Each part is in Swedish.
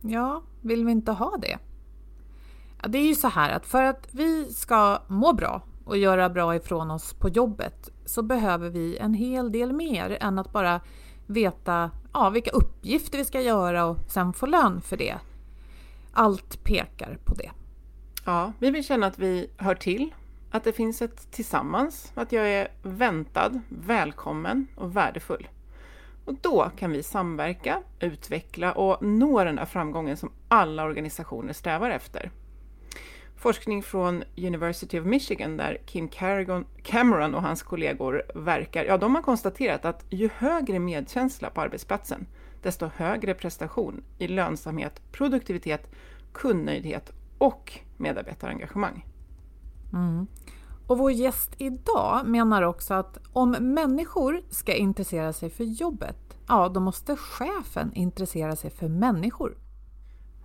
Ja, vill vi inte ha det? Ja, det är ju så här att för att vi ska må bra och göra bra ifrån oss på jobbet så behöver vi en hel del mer än att bara veta ja, vilka uppgifter vi ska göra och sen få lön för det. Allt pekar på det. Ja, vi vill känna att vi hör till, att det finns ett tillsammans, att jag är väntad, välkommen och värdefull. Och då kan vi samverka, utveckla och nå den där framgången som alla organisationer strävar efter. Forskning från University of Michigan där Kim Cameron och hans kollegor verkar, ja de har konstaterat att ju högre medkänsla på arbetsplatsen, desto högre prestation i lönsamhet, produktivitet, kundnöjdhet och medarbetarengagemang. Mm. Och vår gäst idag menar också att om människor ska intressera sig för jobbet, ja då måste chefen intressera sig för människor.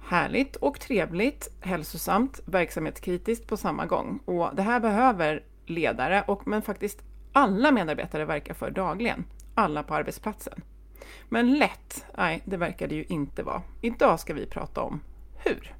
Härligt och trevligt, hälsosamt, verksamhetskritiskt på samma gång. Och det här behöver ledare, och, men faktiskt alla medarbetare verkar för dagligen. Alla på arbetsplatsen. Men lätt, nej, det verkar det ju inte vara. Idag ska vi prata om hur.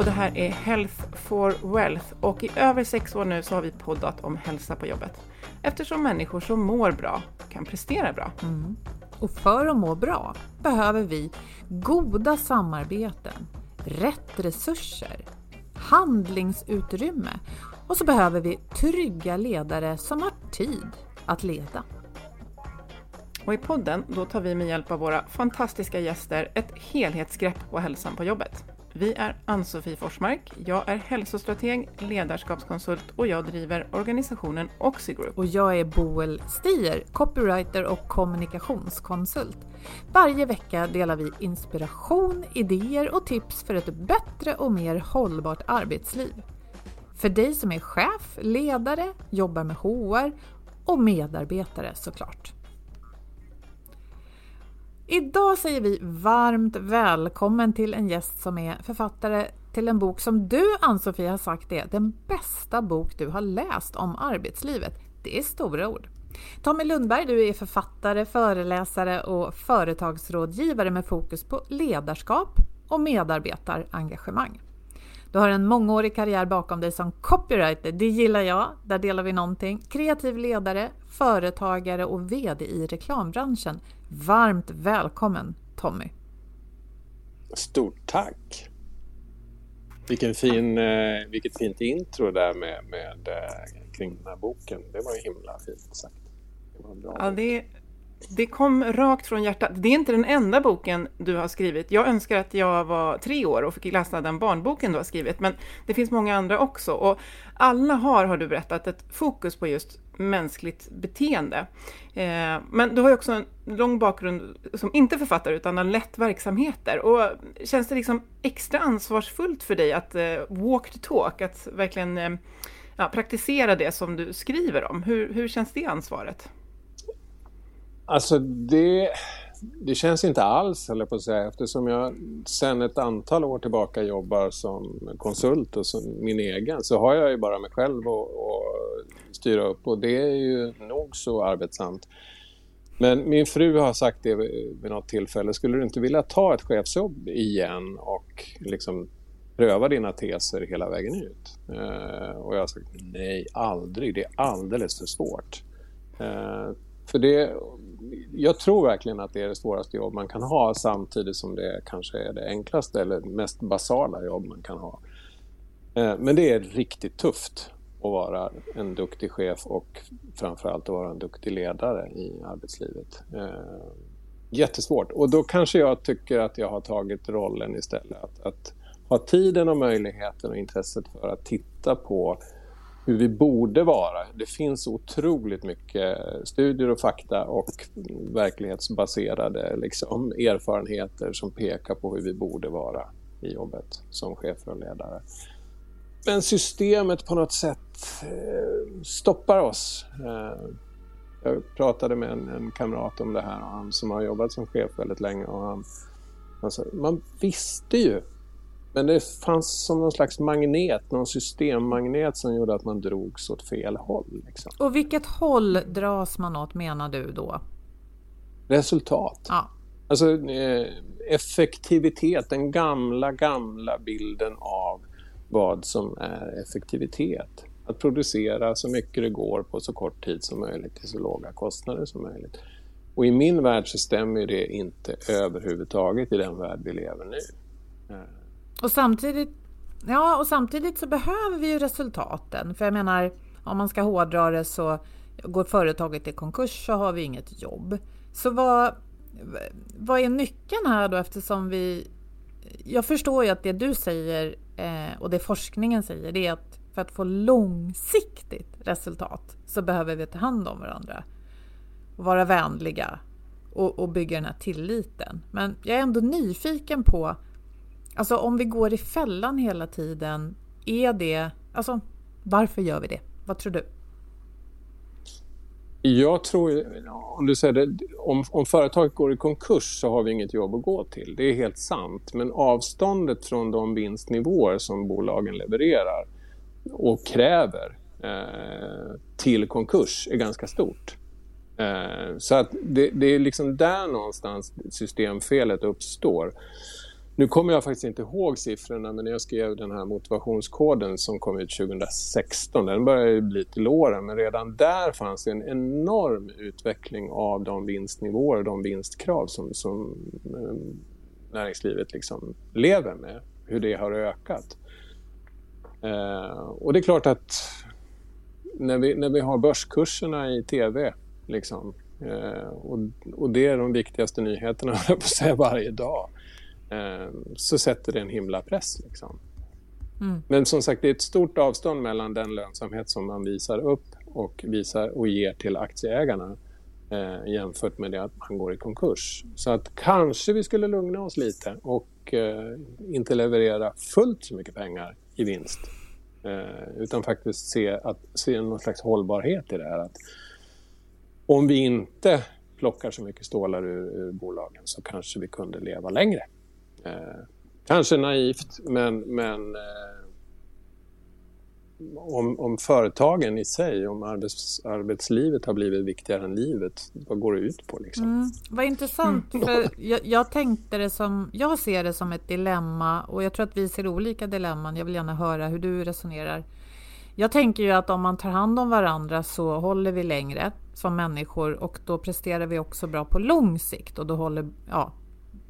Och det här är Health for Wealth och i över sex år nu så har vi poddat om hälsa på jobbet. Eftersom människor som mår bra kan prestera bra. Mm. Och för att må bra behöver vi goda samarbeten, rätt resurser, handlingsutrymme och så behöver vi trygga ledare som har tid att leda. Och i podden då tar vi med hjälp av våra fantastiska gäster ett helhetsgrepp på hälsan på jobbet. Vi är Ann-Sofie Forsmark, jag är hälsostrateg, ledarskapskonsult och jag driver organisationen Oxigroup. Och jag är Boel Stier, copywriter och kommunikationskonsult. Varje vecka delar vi inspiration, idéer och tips för ett bättre och mer hållbart arbetsliv. För dig som är chef, ledare, jobbar med HR och medarbetare såklart. Idag säger vi varmt välkommen till en gäst som är författare till en bok som du Ann-Sofie har sagt är den bästa bok du har läst om arbetslivet. Det är stora ord. Tommy Lundberg, du är författare, föreläsare och företagsrådgivare med fokus på ledarskap och medarbetarengagemang. Du har en mångårig karriär bakom dig som copywriter, det gillar jag, där delar vi någonting. Kreativ ledare, företagare och VD i reklambranschen. Varmt välkommen Tommy! Stort tack! Vilken fin, eh, vilket fint intro där med, med, eh, kring den här boken. Det var ju himla fint sagt. Det. Ja, det, det kom rakt från hjärtat. Det är inte den enda boken du har skrivit. Jag önskar att jag var tre år och fick läsa den barnboken du har skrivit, men det finns många andra också. Och alla har, har du berättat, ett fokus på just mänskligt beteende. Eh, men du har ju också en lång bakgrund som inte författare utan har lett verksamheter. Och känns det liksom extra ansvarsfullt för dig att eh, walk the talk, att verkligen eh, ja, praktisera det som du skriver om? Hur, hur känns det ansvaret? Alltså det, det känns inte alls, höll jag på att säga, eftersom jag sedan ett antal år tillbaka jobbar som konsult och som min egen så har jag ju bara mig själv att styra upp och det är ju nog så arbetsamt. Men min fru har sagt det vid något tillfälle, skulle du inte vilja ta ett chefsjobb igen och liksom pröva dina teser hela vägen ut? Eh, och jag har sagt nej, aldrig, det är alldeles för svårt. Eh, för det, jag tror verkligen att det är det svåraste jobb man kan ha samtidigt som det kanske är det enklaste eller mest basala jobb man kan ha. Eh, men det är riktigt tufft att vara en duktig chef och framförallt att vara en duktig ledare i arbetslivet. Eh, jättesvårt och då kanske jag tycker att jag har tagit rollen istället att, att ha tiden och möjligheten och intresset för att titta på hur vi borde vara. Det finns otroligt mycket studier och fakta och verklighetsbaserade liksom, erfarenheter som pekar på hur vi borde vara i jobbet som chefer och ledare. Men systemet på något sätt eh, stoppar oss. Eh, jag pratade med en, en, kamrat om det här, han som har jobbat som chef väldigt länge. Och han, han sa, man visste ju men det fanns som någon slags magnet, någon systemmagnet som gjorde att man drogs åt fel håll. Liksom. Och vilket håll dras man åt menar du då? Resultat. Ja. Alltså eh, effektivitet, den gamla, gamla bilden av vad som är effektivitet. Att producera så mycket det går på så kort tid som möjligt till så låga kostnader som möjligt. Och i min värld så stämmer det inte överhuvudtaget i den värld vi lever nu. Och samtidigt, ja, och samtidigt så behöver vi ju resultaten. För jag menar, om man ska hårdra det så går företaget i konkurs så har vi inget jobb. Så vad, vad är nyckeln här då eftersom vi... Jag förstår ju att det du säger eh, och det forskningen säger det är att för att få långsiktigt resultat så behöver vi ta hand om varandra och vara vänliga och, och bygga den här tilliten. Men jag är ändå nyfiken på Alltså om vi går i fällan hela tiden, är det... Alltså varför gör vi det? Vad tror du? Jag tror, om du säger det, om, om företaget går i konkurs så har vi inget jobb att gå till. Det är helt sant. Men avståndet från de vinstnivåer som bolagen levererar och kräver eh, till konkurs är ganska stort. Eh, så att det, det, är liksom där någonstans systemfelet uppstår. Nu kommer jag faktiskt inte ihåg siffrorna men när jag skrev den här motivationskoden som kom ut 2016, den börjar ju bli till åren men redan där fanns det en enorm utveckling av de vinstnivåer och de vinstkrav som, som eh, näringslivet liksom lever med, hur det har ökat. Eh, och det är klart att när vi, när vi har börskurserna i tv liksom, eh, och, och det är de viktigaste nyheterna, på att säga, varje dag så sätter det en himla press. Liksom. Mm. Men som sagt, det är ett stort avstånd mellan den lönsamhet som man visar upp och, visar och ger till aktieägarna eh, jämfört med det att man går i konkurs. Så att kanske vi skulle lugna oss lite och eh, inte leverera fullt så mycket pengar i vinst. Eh, utan faktiskt se, att, se någon slags hållbarhet i det här. Att om vi inte plockar så mycket stålar ur, ur bolagen så kanske vi kunde leva längre. Eh, kanske naivt, men, men eh, om, om företagen i sig, om arbets, arbetslivet har blivit viktigare än livet, vad går det ut på? Liksom? Mm, vad intressant, mm. för jag, jag, tänkte det som, jag ser det som ett dilemma och jag tror att vi ser olika dilemman. Jag vill gärna höra hur du resonerar. Jag tänker ju att om man tar hand om varandra så håller vi längre som människor och då presterar vi också bra på lång sikt och då håller, ja,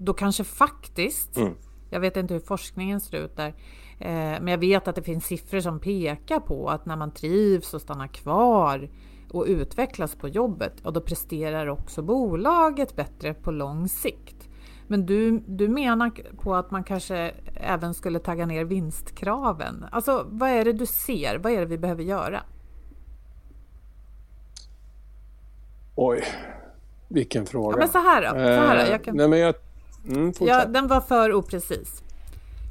då kanske faktiskt, mm. jag vet inte hur forskningen ser ut där, eh, men jag vet att det finns siffror som pekar på att när man trivs och stannar kvar och utvecklas på jobbet, och då presterar också bolaget bättre på lång sikt. Men du, du menar på att man kanske även skulle tagga ner vinstkraven. Alltså vad är det du ser? Vad är det vi behöver göra? Oj, vilken fråga. Ja, men så här då. Så här då. Jag kan... Nej, men jag... Mm, ja, den var för oprecis.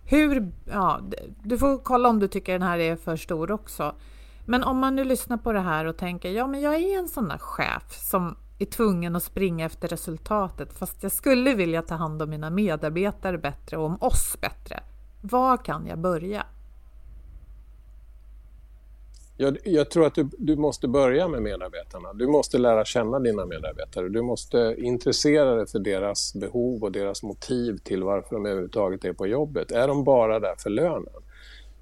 Hur, ja, du får kolla om du tycker den här är för stor också. Men om man nu lyssnar på det här och tänker, ja men jag är en sån där chef som är tvungen att springa efter resultatet fast jag skulle vilja ta hand om mina medarbetare bättre och om oss bättre. Var kan jag börja? Jag, jag tror att du, du, måste börja med medarbetarna. Du måste lära känna dina medarbetare. Du måste intressera dig för deras behov och deras motiv till varför de överhuvudtaget är på jobbet. Är de bara där för lönen?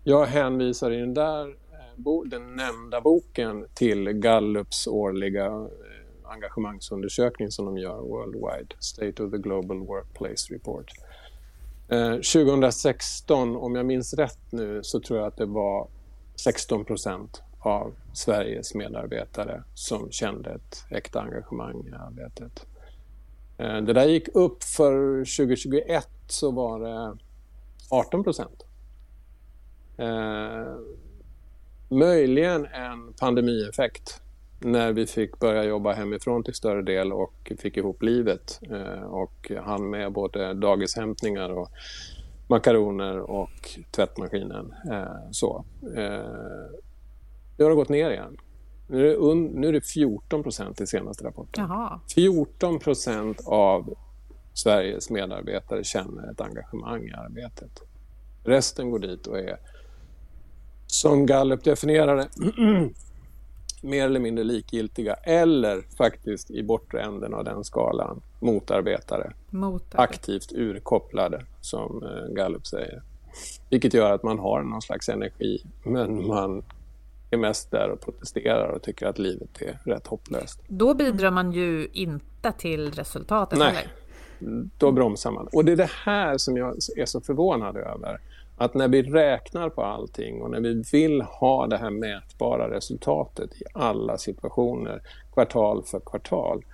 Jag hänvisar i den där eh, den nämnda boken till Gallups årliga eh, engagemangsundersökning som de gör worldwide, State of the Global Workplace Report. Eh, 2016, om jag minns rätt nu, så tror jag att det var 16 procent av Sveriges medarbetare som kände ett äkta engagemang i arbetet. Eh, det där gick upp för 2021 så var det 18 procent. Eh, möjligen en pandemieffekt när vi fick börja jobba hemifrån till större del och fick ihop livet eh, och hann med både dagishämtningar och makaroner och tvättmaskinen. Eh, så. Eh, nu har det gått ner igen. Nu är det, nu är det 14 procent i senaste rapporten. Jaha. 14 procent av Sveriges medarbetare känner ett engagemang i arbetet. Resten går dit och är, som Gallup definierar det, mer eller mindre likgiltiga eller faktiskt i bortre änden av den skalan motarbetare. motarbetare. Aktivt urkopplade, som eh, Gallup säger. Vilket gör att man har någon slags energi, men man är mest där och protesterar och tycker att livet är rätt hopplöst. Då bidrar man ju inte till resultatet. Nej, eller? då bromsar man. Och det är det här som jag är så förvånad över. Att när vi räknar på allting och när vi vill ha det här mätbara resultatet i alla situationer, kvartal för kvartal,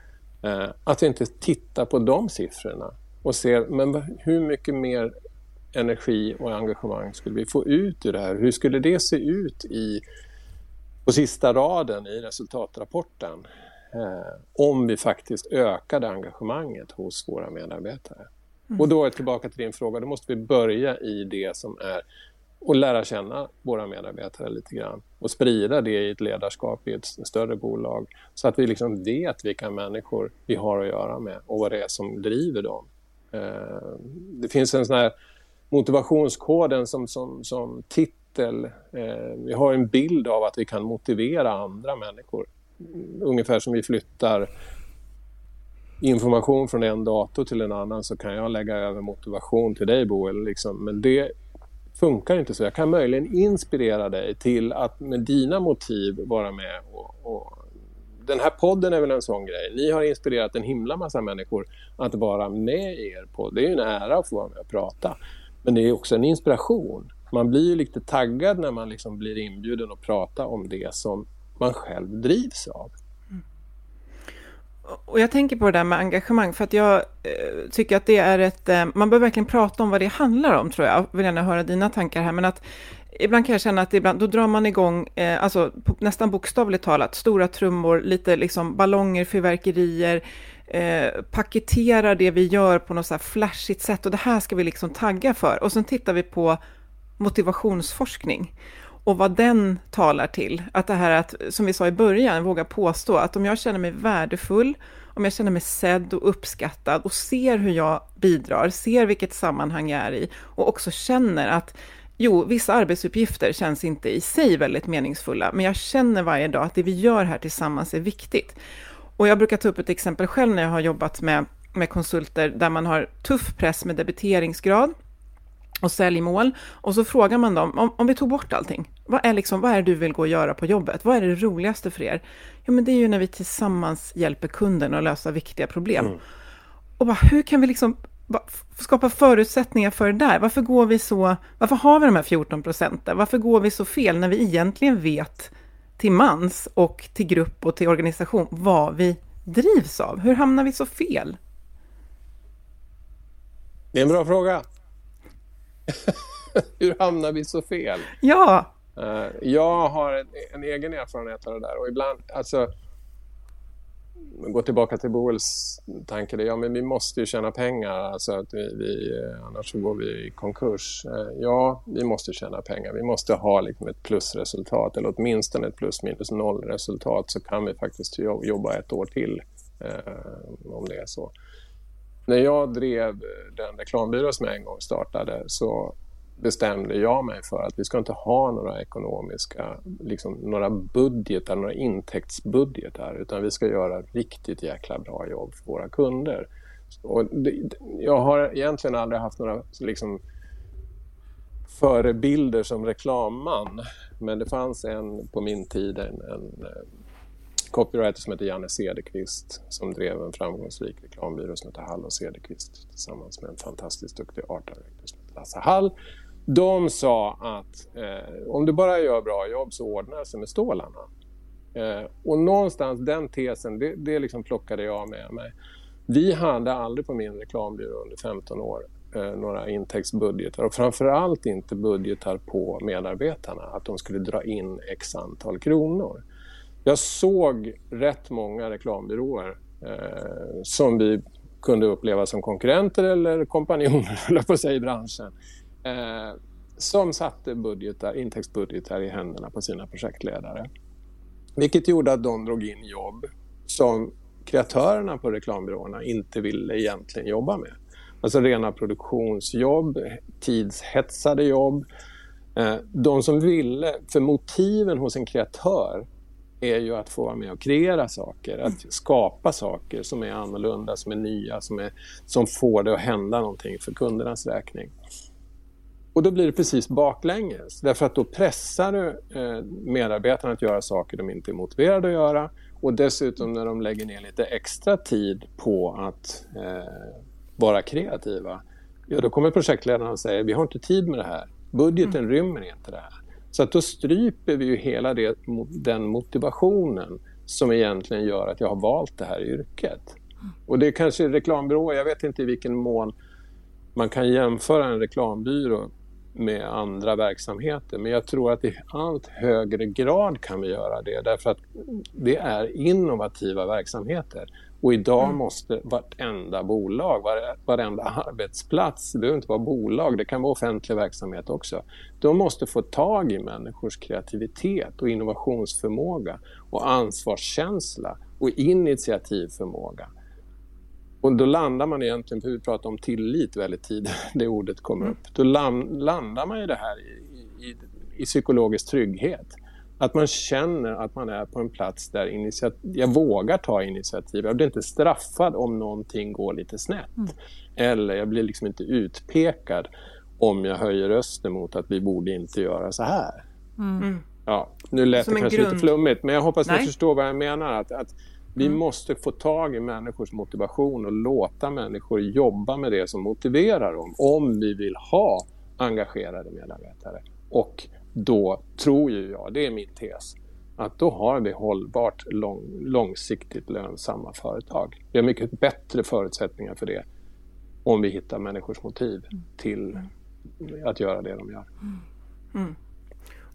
eh, att vi inte tittar på de siffrorna och ser men hur mycket mer energi och engagemang skulle vi få ut ur det här? Hur skulle det se ut i på sista raden i resultatrapporten eh, om vi faktiskt ökade engagemanget hos våra medarbetare. Mm. Och då är jag tillbaka till din fråga, då måste vi börja i det som är och lära känna våra medarbetare lite grann och sprida det i ett ledarskap i ett större bolag så att vi liksom vet vilka människor vi har att göra med och vad det är som driver dem. Eh, det finns en sån här motivationskoden som, som, som titt titel. Eh, vi har en bild av att vi kan motivera andra människor. Ungefär som vi flyttar information från en dator till en annan så kan jag lägga över motivation till dig Boel. Liksom. Men det funkar inte så. Jag kan möjligen inspirera dig till att med dina motiv vara med och, och den här podden är väl en sån grej. Ni har inspirerat en himla massa människor att vara med i er podd. Det är ju en ära att få vara med och prata. Men det är också en inspiration man blir ju lite taggad när man liksom blir inbjuden att prata om det som man själv drivs av. Mm. Och jag tänker på det där med engagemang, för att jag eh, tycker att det är ett... Eh, man behöver verkligen prata om vad det handlar om, tror jag. Jag vill gärna höra dina tankar här, men att ibland kan jag känna att ibland, då drar man igång, eh, alltså på, nästan bokstavligt talat, stora trummor, lite liksom ballonger, fyrverkerier, eh, paketerar det vi gör på något så här flashigt sätt och det här ska vi liksom tagga för. Och sen tittar vi på motivationsforskning och vad den talar till. Att det här att, som vi sa i början, våga påstå att om jag känner mig värdefull, om jag känner mig sedd och uppskattad och ser hur jag bidrar, ser vilket sammanhang jag är i och också känner att Jo, vissa arbetsuppgifter känns inte i sig väldigt meningsfulla, men jag känner varje dag att det vi gör här tillsammans är viktigt. Och jag brukar ta upp ett exempel själv när jag har jobbat med, med konsulter där man har tuff press med debiteringsgrad och säljmål. Och så frågar man dem, om, om vi tog bort allting, vad är, liksom, vad är det du vill gå och göra på jobbet? Vad är det roligaste för er? Jo, men det är ju när vi tillsammans hjälper kunden att lösa viktiga problem. Mm. Och bara, hur kan vi liksom skapa förutsättningar för det där? Varför går vi så, varför har vi de här 14 procenten? Varför går vi så fel när vi egentligen vet till mans och till grupp och till organisation vad vi drivs av? Hur hamnar vi så fel? Det är en bra fråga. Hur hamnar vi så fel? Ja! Uh, jag har en, en, egen erfarenhet av det där och ibland, alltså gå tillbaka till Boels tanke, ja men vi måste ju tjäna pengar, alltså att vi, vi, eh, annars så går vi i konkurs. Uh, ja, vi måste tjäna pengar, vi måste ha liksom ett plusresultat eller åtminstone ett plus minus noll resultat så kan vi faktiskt jobba ett år till uh, om det är så. När jag drev den reklambyrå som jag en gång startade så bestämde jag mig för att vi ska inte ha några ekonomiska, liksom, några budgetar, några intäktsbudgetar utan vi ska göra riktigt jäkla bra jobb för våra kunder. Och det, jag har egentligen aldrig haft några liksom, förebilder som reklamman men det fanns en på min tid, en, en copywriter som heter Janne Cederqvist som drev en framgångsrik reklambyrå som heter Hall och Cederqvist tillsammans med en fantastiskt duktig art director som heter Lasse Hall de sa att eh, om du bara gör bra jobb så ordnar det sig med stålarna. Eh, och någonstans den tesen, det, det liksom plockade jag med mig. Vi hade aldrig på min reklambyrå under 15 år eh, några intäktsbudgetar och framförallt inte budgetar på medarbetarna, att de skulle dra in x antal kronor. Jag såg rätt många reklambyråer eh, som vi kunde uppleva som konkurrenter eller kompanjoner på sig, i branschen eh, som satte budgetar, intäktsbudgetar i händerna på sina projektledare. Vilket gjorde att de drog in jobb som kreatörerna på reklambyråerna inte ville egentligen jobba med. Alltså rena produktionsjobb, tidshetsade jobb. Eh, de som ville, för motiven hos en kreatör är ju att få vara med och kreera saker, att skapa saker som är annorlunda, som är nya, som, är, som får det att hända någonting för kundernas räkning. Och då blir det precis baklänges. Därför att då pressar du eh, medarbetarna att göra saker de inte är motiverade att göra. Och dessutom när de lägger ner lite extra tid på att eh, vara kreativa. Ja, då kommer projektledarna och säger vi har inte tid med det här. Budgeten mm. rymmer inte det här. Så att då stryper vi ju hela det, den motivationen som egentligen gör att jag har valt det här yrket. Och det är kanske reklambyråer, jag vet inte i vilken mån man kan jämföra en reklambyrå med andra verksamheter. Men jag tror att i allt högre grad kan vi göra det därför att det är innovativa verksamheter. Och idag mm. måste vartenda bolag, varenda arbetsplats, det behöver inte vara bolag, det kan vara offentlig verksamhet också. De måste få tag i människors kreativitet och innovationsförmåga och ansvarskänsla och initiativförmåga. Och då landar man egentligen, för vi pratar om tillit väldigt tidigt, det ordet kommer upp. Då landar man i det här i, i, i psykologisk trygghet. Att man känner att man är på en plats där jag vågar ta initiativ. Jag blir inte straffad om någonting går lite snett. Mm. Eller jag blir liksom inte utpekad om jag höjer rösten mot att vi borde inte göra så här. Mm. Ja, nu lät det kanske grund... lite flummigt, men jag hoppas Nej. ni förstår vad jag menar. Att, att vi mm. måste få tag i människors motivation och låta människor jobba med det som motiverar dem om vi vill ha engagerade medarbetare. Och då tror ju jag, det är min tes, att då har vi hållbart lång, långsiktigt lönsamma företag. Vi har mycket bättre förutsättningar för det om vi hittar människors motiv mm. till att göra det de gör. Mm.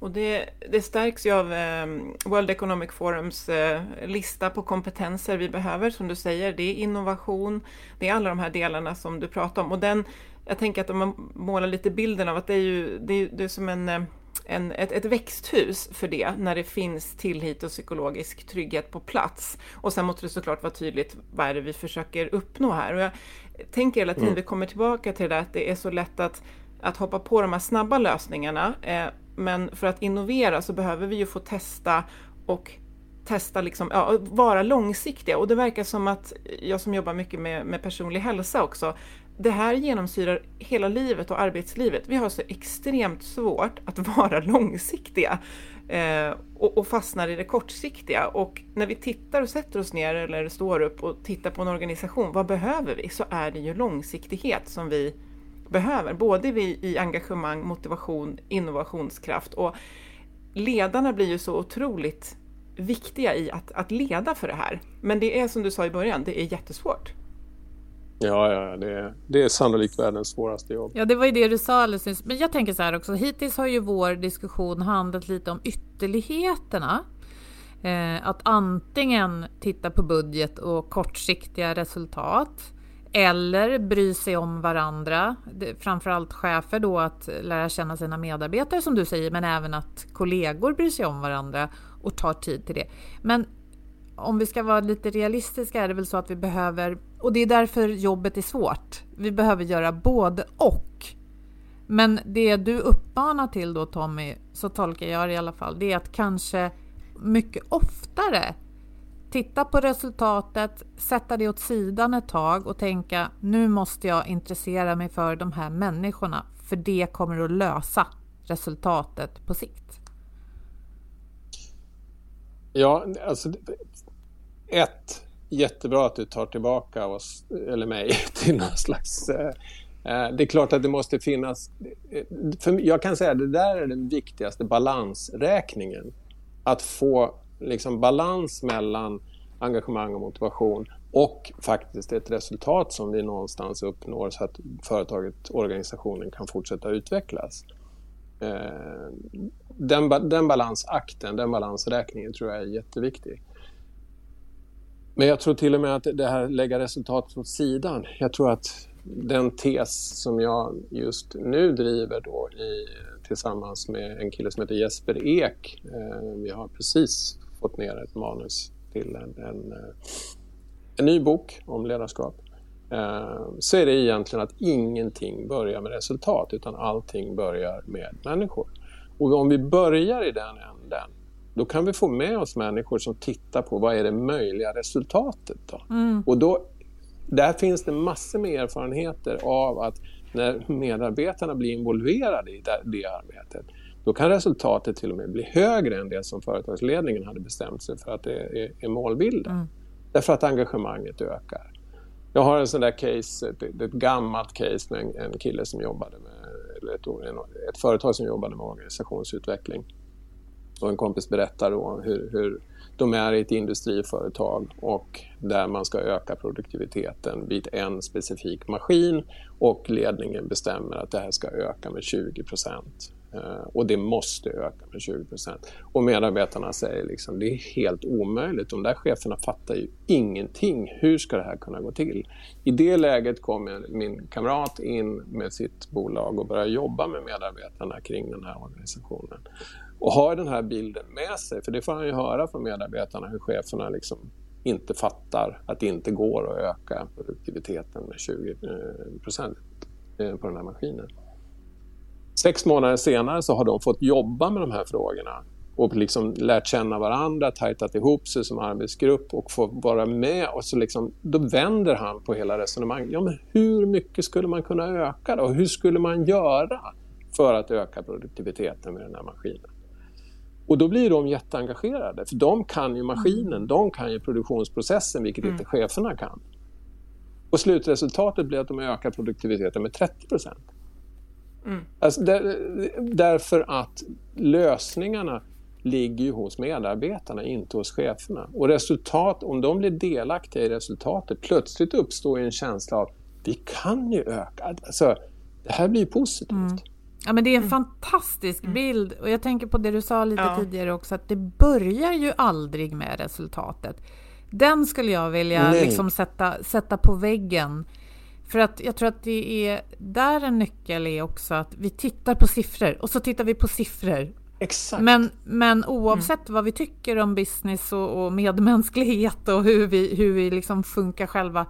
Och det, det stärks ju av eh, World Economic Forums eh, lista på kompetenser vi behöver, som du säger. Det är innovation, det är alla de här delarna som du pratar om. Och den, jag tänker att om man målar lite bilden av att det är ju det är, det är som en, eh, en, ett, ett växthus för det, när det finns tillit och psykologisk trygghet på plats. Och sen måste det såklart vara tydligt vad är det vi försöker uppnå här. Och jag tänker hela tiden, mm. vi kommer tillbaka till det att det är så lätt att, att hoppa på de här snabba lösningarna. Eh, men för att innovera så behöver vi ju få testa och testa, liksom, ja, vara långsiktiga. Och det verkar som att jag som jobbar mycket med, med personlig hälsa också, det här genomsyrar hela livet och arbetslivet. Vi har så extremt svårt att vara långsiktiga eh, och, och fastnar i det kortsiktiga. Och när vi tittar och sätter oss ner eller står upp och tittar på en organisation, vad behöver vi? Så är det ju långsiktighet som vi behöver, både i engagemang, motivation, innovationskraft och ledarna blir ju så otroligt viktiga i att, att leda för det här. Men det är som du sa i början, det är jättesvårt. Ja, ja det, är, det är sannolikt världens svåraste jobb. Ja, det var ju det du sa alldeles nyss. Men jag tänker så här också, hittills har ju vår diskussion handlat lite om ytterligheterna. Eh, att antingen titta på budget och kortsiktiga resultat eller bry sig om varandra. Framförallt chefer då att lära känna sina medarbetare som du säger, men även att kollegor bryr sig om varandra och tar tid till det. Men om vi ska vara lite realistiska är det väl så att vi behöver, och det är därför jobbet är svårt, vi behöver göra både och. Men det du uppmanar till då Tommy, så tolkar jag det i alla fall, det är att kanske mycket oftare titta på resultatet, sätta det åt sidan ett tag och tänka nu måste jag intressera mig för de här människorna för det kommer att lösa resultatet på sikt. Ja, alltså ett, jättebra att du tar tillbaka oss, eller mig, till någon slags... Eh, eh, det är klart att det måste finnas... Eh, för jag kan säga att det där är den viktigaste balansräkningen. Att få liksom balans mellan engagemang och motivation och faktiskt ett resultat som vi någonstans uppnår så att företaget, organisationen kan fortsätta utvecklas. Eh, den, den balansakten, den balansräkningen tror jag är jätteviktig. Men jag tror till och med att det här lägga resultatet åt sidan. Jag tror att den tes som jag just nu driver då i, tillsammans med en kille som heter Jesper Ek. Eh, vi har precis fått ner ett manus till en, en, eh, en ny bok om ledarskap. Eh, så är det egentligen att ingenting börjar med resultat utan allting börjar med människor. Och om vi börjar i den änden då kan vi få med oss människor som tittar på vad är det möjliga resultatet. Då? Mm. Och då, där finns det massor med erfarenheter av att när medarbetarna blir involverade i det, det arbetet då kan resultatet till och med bli högre än det som företagsledningen hade bestämt sig för att det är, är målbilden. Mm. Därför att engagemanget ökar. Jag har en sån där case, ett, ett gammalt case med en, en kille som jobbade med, eller ett, ett företag som jobbade med organisationsutveckling. Och en kompis berättar då hur, hur de är i ett industriföretag och där man ska öka produktiviteten vid en specifik maskin och ledningen bestämmer att det här ska öka med 20 procent. Eh, och det måste öka med 20 procent. Och medarbetarna säger liksom det är helt omöjligt. De där cheferna fattar ju ingenting. Hur ska det här kunna gå till? I det läget kommer min kamrat in med sitt bolag och börjar jobba med medarbetarna kring den här organisationen och har den här bilden med sig. För det får han ju höra från medarbetarna hur cheferna liksom inte fattar att det inte går att öka produktiviteten med 20 eh, procent eh, på den här maskinen. Sex månader senare så har de fått jobba med de här frågorna och liksom lärt känna varandra, tajtat ihop sig som arbetsgrupp och få vara med. Och så liksom, då vänder han på hela resonemanget. Ja, men hur mycket skulle man kunna öka då? Hur skulle man göra för att öka produktiviteten med den här maskinen? Och då blir de jätteengagerade, för de kan ju maskinen, mm. de kan ju produktionsprocessen, vilket mm. inte cheferna kan. Och slutresultatet blir att de ökar produktiviteten med 30 procent. Mm. Alltså där, därför att lösningarna ligger ju hos medarbetarna, inte hos cheferna. Och resultat, om de blir delaktiga i resultatet, plötsligt uppstår en känsla av vi kan ju öka. Alltså, det här blir positivt. Mm. Ja, men det är en mm. fantastisk mm. bild och jag tänker på det du sa lite ja. tidigare också att det börjar ju aldrig med resultatet. Den skulle jag vilja liksom sätta, sätta på väggen. För att jag tror att det är där en nyckel är också att vi tittar på siffror och så tittar vi på siffror. Exakt. Men, men oavsett mm. vad vi tycker om business och, och medmänsklighet och hur vi, hur vi liksom funkar själva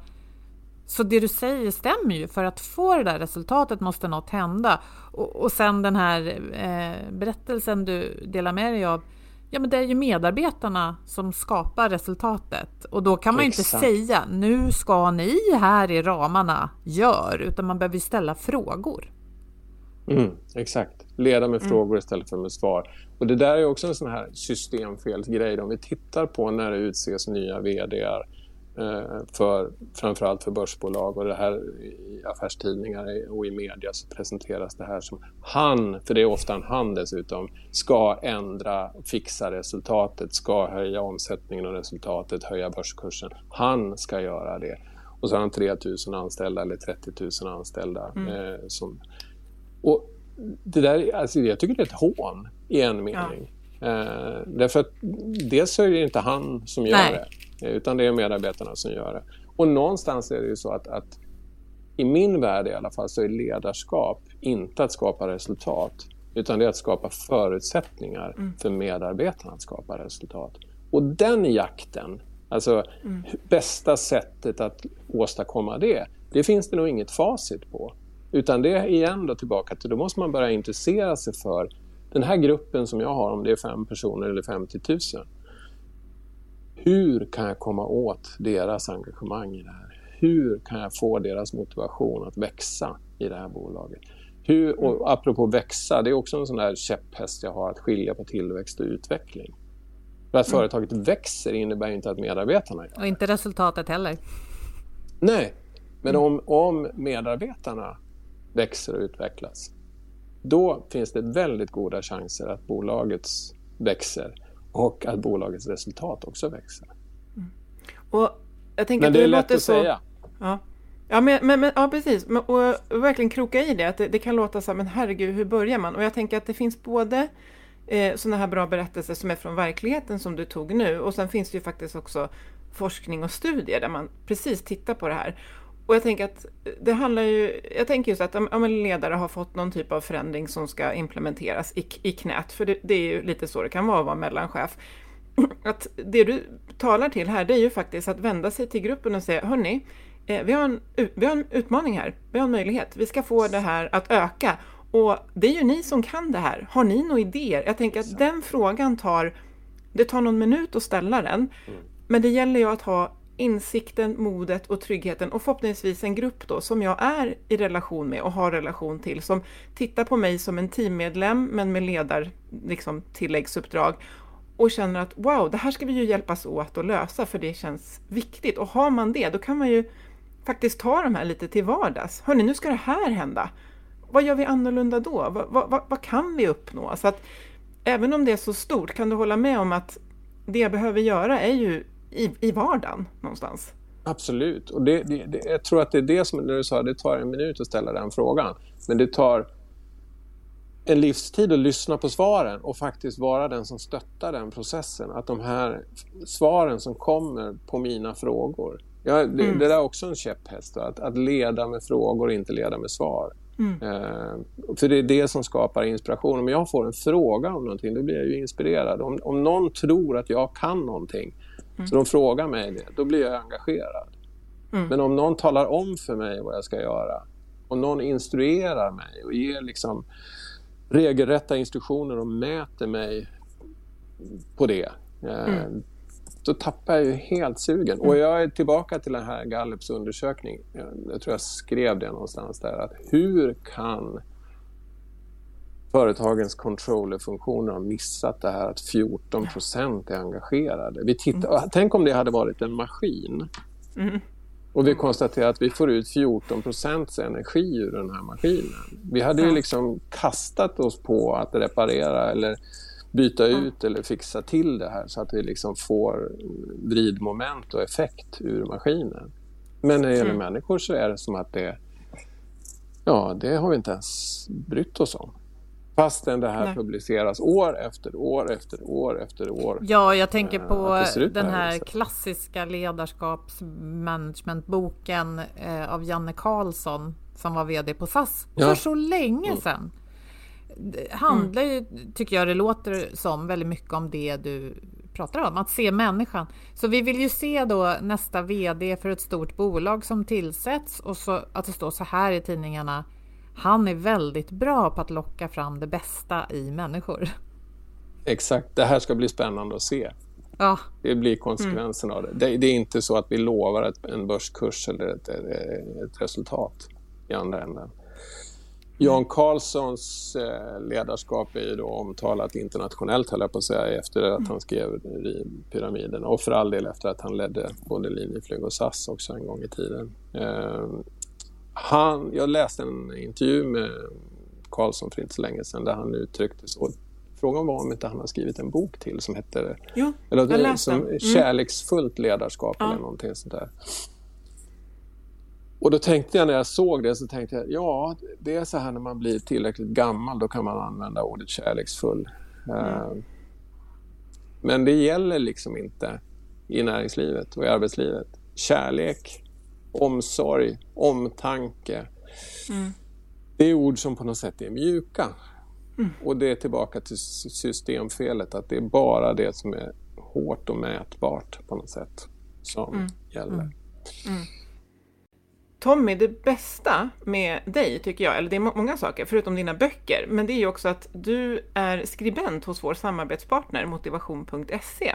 så det du säger stämmer ju, för att få det där resultatet måste något hända. Och, och sen den här eh, berättelsen du delar med dig av, ja men det är ju medarbetarna som skapar resultatet. Och då kan man ju inte säga, nu ska ni här i ramarna, gör, utan man behöver ställa frågor. Mm, exakt, leda med mm. frågor istället för med svar. Och det där är också en sån här systemfelsgrej. Om vi tittar på när det utses nya VDR Eh, för, framförallt för börsbolag och det här i affärstidningar och i media så presenteras det här som han, för det är ofta en han dessutom, ska ändra, fixa resultatet, ska höja omsättningen och resultatet, höja börskursen. Han ska göra det. Och så har han 3 000 anställda eller 30 000 anställda. Mm. Eh, som, och det där, alltså jag tycker det är ett hån i en mening. Ja. Eh, därför att dels så är det inte han som gör Nej. det, utan det är medarbetarna som gör det. Och någonstans är det ju så att, att i min värld i alla fall så är ledarskap inte att skapa resultat utan det är att skapa förutsättningar mm. för medarbetarna att skapa resultat. Och den jakten, alltså mm. bästa sättet att åstadkomma det, det finns det nog inget facit på. Utan det är igen då tillbaka till, då måste man börja intressera sig för den här gruppen som jag har, om det är fem personer eller 50 000. Hur kan jag komma åt deras engagemang i det här? Hur kan jag få deras motivation att växa i det här bolaget? Hur, och apropå växa, det är också en sån där käpphäst jag har, att skilja på tillväxt och utveckling. För att mm. företaget växer innebär inte att medarbetarna gör det. Och inte resultatet heller. Nej, men mm. om, om medarbetarna växer och utvecklas, då finns det väldigt goda chanser att bolaget växer och att bolagets resultat också växer. Mm. Och jag tänker men det, det är lätt att så... säga. Ja. Ja, men, men, men, ja, precis. Och verkligen kroka i det, att det, det, kan låta så här, men herregud, hur börjar man? Och jag tänker att det finns både eh, sådana här bra berättelser som är från verkligheten som du tog nu, och sen finns det ju faktiskt också forskning och studier där man precis tittar på det här. Och jag tänker att det handlar ju, jag tänker just att om en ledare har fått någon typ av förändring som ska implementeras i, i knät, för det, det är ju lite så det kan vara att vara mellanchef. Att det du talar till här, det är ju faktiskt att vända sig till gruppen och säga, hörni, eh, vi, har en, vi har en utmaning här, vi har en möjlighet, vi ska få det här att öka. Och det är ju ni som kan det här. Har ni några idéer? Jag tänker att den frågan tar, det tar någon minut att ställa den, mm. men det gäller ju att ha insikten, modet och tryggheten och förhoppningsvis en grupp då som jag är i relation med och har relation till som tittar på mig som en teammedlem men med ledar liksom, tilläggsuppdrag och känner att wow, det här ska vi ju hjälpas åt att lösa för det känns viktigt. Och har man det, då kan man ju faktiskt ta de här lite till vardags. Hörni, nu ska det här hända. Vad gör vi annorlunda då? Vad, vad, vad kan vi uppnå? Så att även om det är så stort, kan du hålla med om att det jag behöver göra är ju i, i vardagen någonstans. Absolut, och det, det, det, jag tror att det är det som du sa, det tar en minut att ställa den frågan. Men det tar en livstid att lyssna på svaren och faktiskt vara den som stöttar den processen. Att de här svaren som kommer på mina frågor. Ja, det, mm. det där är också en käpphäst, att, att leda med frågor och inte leda med svar. Mm. Eh, för det är det som skapar inspiration. Om jag får en fråga om någonting, då blir jag ju inspirerad. Om, om någon tror att jag kan någonting, Mm. Så de frågar mig det, då blir jag engagerad. Mm. Men om någon talar om för mig vad jag ska göra, om någon instruerar mig och ger liksom regelrätta instruktioner och mäter mig på det, eh, mm. då tappar jag ju helt sugen. Och mm. jag är tillbaka till den här Gallups undersökning. Jag tror jag skrev det någonstans där. Att hur kan företagens controllerfunktioner har missat det här att 14 procent är engagerade. Vi tittar, mm. Tänk om det hade varit en maskin. Mm. Och vi konstaterar att vi får ut 14 procents energi ur den här maskinen. Vi hade ju liksom kastat oss på att reparera eller byta ut eller fixa till det här så att vi liksom får vridmoment och effekt ur maskinen. Men när det gäller mm. människor så är det som att det, ja, det har vi inte ens brytt oss om. Fastän det här Nej. publiceras år efter år efter år efter år. Ja, jag tänker på den här, här klassiska ledarskapsmanagementboken eh, av Janne Karlsson som var VD på SAS ja. för så länge mm. sedan. Det handlar ju, tycker jag det låter som, väldigt mycket om det du pratar om, att se människan. Så vi vill ju se då nästa VD för ett stort bolag som tillsätts och så att det står så här i tidningarna han är väldigt bra på att locka fram det bästa i människor. Exakt, det här ska bli spännande att se. Ja. Det blir konsekvensen mm. av det. det. det. är inte så att vi lovar ett, en börskurs eller ett, ett, resultat i andra änden. Jan Carlssons eh, ledarskap är ju då omtalat internationellt, höll jag på att säga, efter att han skrev Pyramiden och för all del efter att han ledde både Linjeflyg och SAS också en gång i tiden. Eh, han, jag läste en intervju med Karlsson för inte så länge sedan där han uttryckte så. Frågan var om inte han har skrivit en bok till som heter jo, eller, som mm. Kärleksfullt ledarskap ja. eller någonting sånt där. Och då tänkte jag när jag såg det så tänkte jag ja, det är så här när man blir tillräckligt gammal då kan man använda ordet kärleksfull. Mm. Uh, men det gäller liksom inte i näringslivet och i arbetslivet. Kärlek, omsorg, omtanke. Mm. Det är ord som på något sätt är mjuka. Mm. Och det är tillbaka till systemfelet att det är bara det som är hårt och mätbart på något sätt som mm. gäller. Mm. Mm. Tommy, det bästa med dig tycker jag, eller det är många saker förutom dina böcker, men det är ju också att du är skribent hos vår samarbetspartner motivation.se.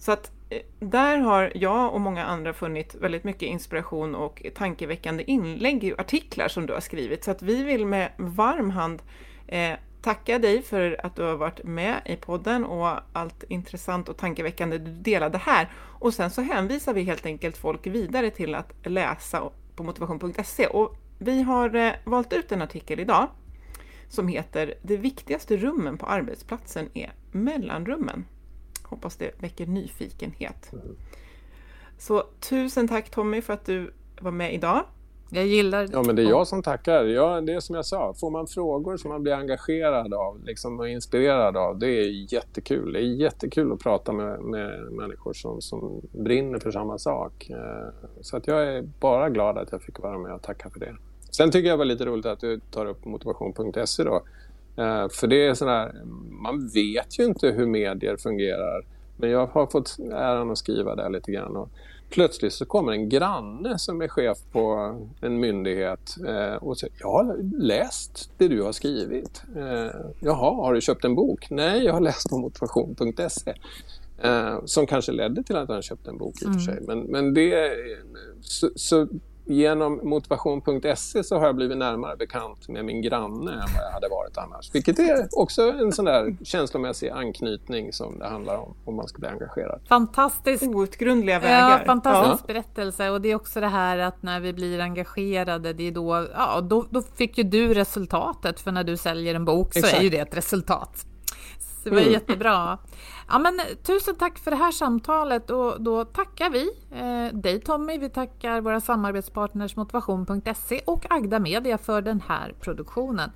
Så att eh, där har jag och många andra funnit väldigt mycket inspiration och tankeväckande inlägg i artiklar som du har skrivit. Så att vi vill med varm hand eh, tacka dig för att du har varit med i podden och allt intressant och tankeväckande du delade här. Och sen så hänvisar vi helt enkelt folk vidare till att läsa på motivation.se. Och vi har eh, valt ut en artikel idag som heter Det viktigaste rummen på arbetsplatsen är mellanrummen. Hoppas det väcker nyfikenhet. Mm. Så tusen tack Tommy för att du var med idag. Jag gillar... Ja, men det är jag som tackar. Ja, det är som jag sa, får man frågor som man blir engagerad av liksom, och inspirerad av, det är jättekul. Det är jättekul att prata med, med människor som, som brinner för samma sak. Eh, så att jag är bara glad att jag fick vara med och tacka för det. Sen tycker jag det var lite roligt att du tar upp motivation.se då. Eh, för det är sådär, man vet ju inte hur medier fungerar. Men jag har fått äran att skriva där lite grann. Och plötsligt så kommer en granne som är chef på en myndighet eh, och säger jag har läst det du har skrivit. Eh, Jaha, har du köpt en bok? Nej, jag har läst på motivation.se. Som kanske ledde till att han köpte en bok i och för mm. sig. Men, men det, så, så genom motivation.se så har jag blivit närmare bekant med min granne än vad jag hade varit annars. Vilket är också en sån där känslomässig anknytning som det handlar om om man ska bli engagerad. Fantastiskt! Outgrundliga vägar. Ja, fantastisk ja. berättelse och det är också det här att när vi blir engagerade, det är då, ja, då, då fick ju du resultatet för när du säljer en bok så Exakt. är ju det ett resultat. Det var mm. jättebra. Ja, men, tusen tack för det här samtalet och då tackar vi eh, dig Tommy, vi tackar våra samarbetspartners motivation.se och Agda Media för den här produktionen.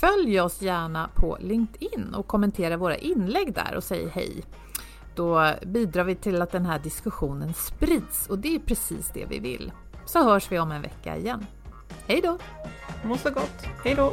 Följ oss gärna på LinkedIn och kommentera våra inlägg där och säg hej. Då bidrar vi till att den här diskussionen sprids och det är precis det vi vill. Så hörs vi om en vecka igen. Hej då! Må så gott! Hej då!